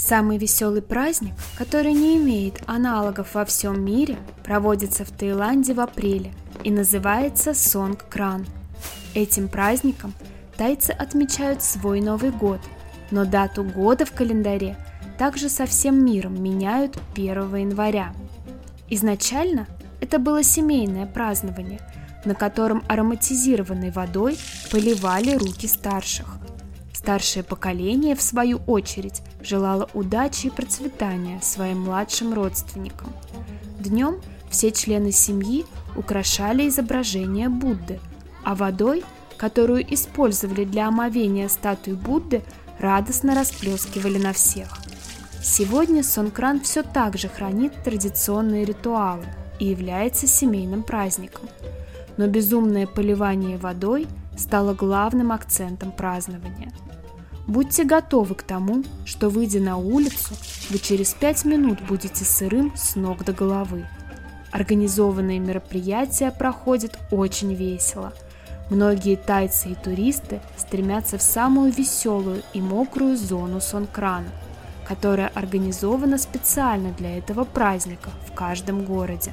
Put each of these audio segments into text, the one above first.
Самый веселый праздник, который не имеет аналогов во всем мире, проводится в Таиланде в апреле и называется Сонг Кран. Этим праздником тайцы отмечают свой Новый год, но дату года в календаре также со всем миром меняют 1 января. Изначально это было семейное празднование, на котором ароматизированной водой поливали руки старших. Старшее поколение, в свою очередь, желало удачи и процветания своим младшим родственникам. Днем все члены семьи украшали изображение Будды, а водой, которую использовали для омовения статуи Будды, радостно расплескивали на всех. Сегодня Сонкран все так же хранит традиционные ритуалы и является семейным праздником. Но безумное поливание водой стало главным акцентом празднования – Будьте готовы к тому, что, выйдя на улицу, вы через пять минут будете сырым с ног до головы. Организованные мероприятия проходят очень весело. Многие тайцы и туристы стремятся в самую веселую и мокрую зону Сонкрана, которая организована специально для этого праздника в каждом городе.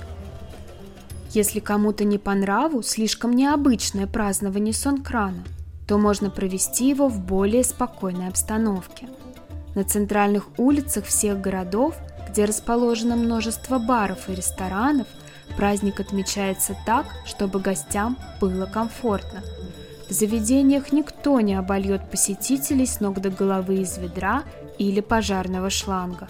Если кому-то не по нраву слишком необычное празднование Сонкрана, то можно провести его в более спокойной обстановке. На центральных улицах всех городов, где расположено множество баров и ресторанов, праздник отмечается так, чтобы гостям было комфортно. В заведениях никто не обольет посетителей с ног до головы из ведра или пожарного шланга.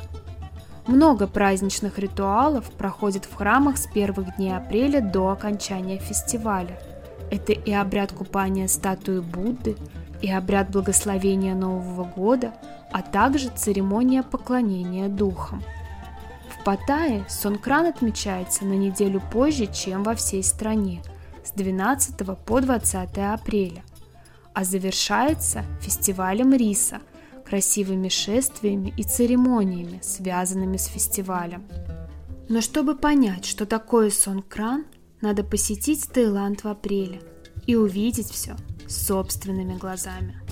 Много праздничных ритуалов проходит в храмах с первых дней апреля до окончания фестиваля – это и обряд купания статуи Будды, и обряд благословения Нового года, а также церемония поклонения духам. В Паттайе Сонкран отмечается на неделю позже, чем во всей стране, с 12 по 20 апреля, а завершается фестивалем риса, красивыми шествиями и церемониями, связанными с фестивалем. Но чтобы понять, что такое Сонкран, надо посетить Таиланд в апреле и увидеть все собственными глазами.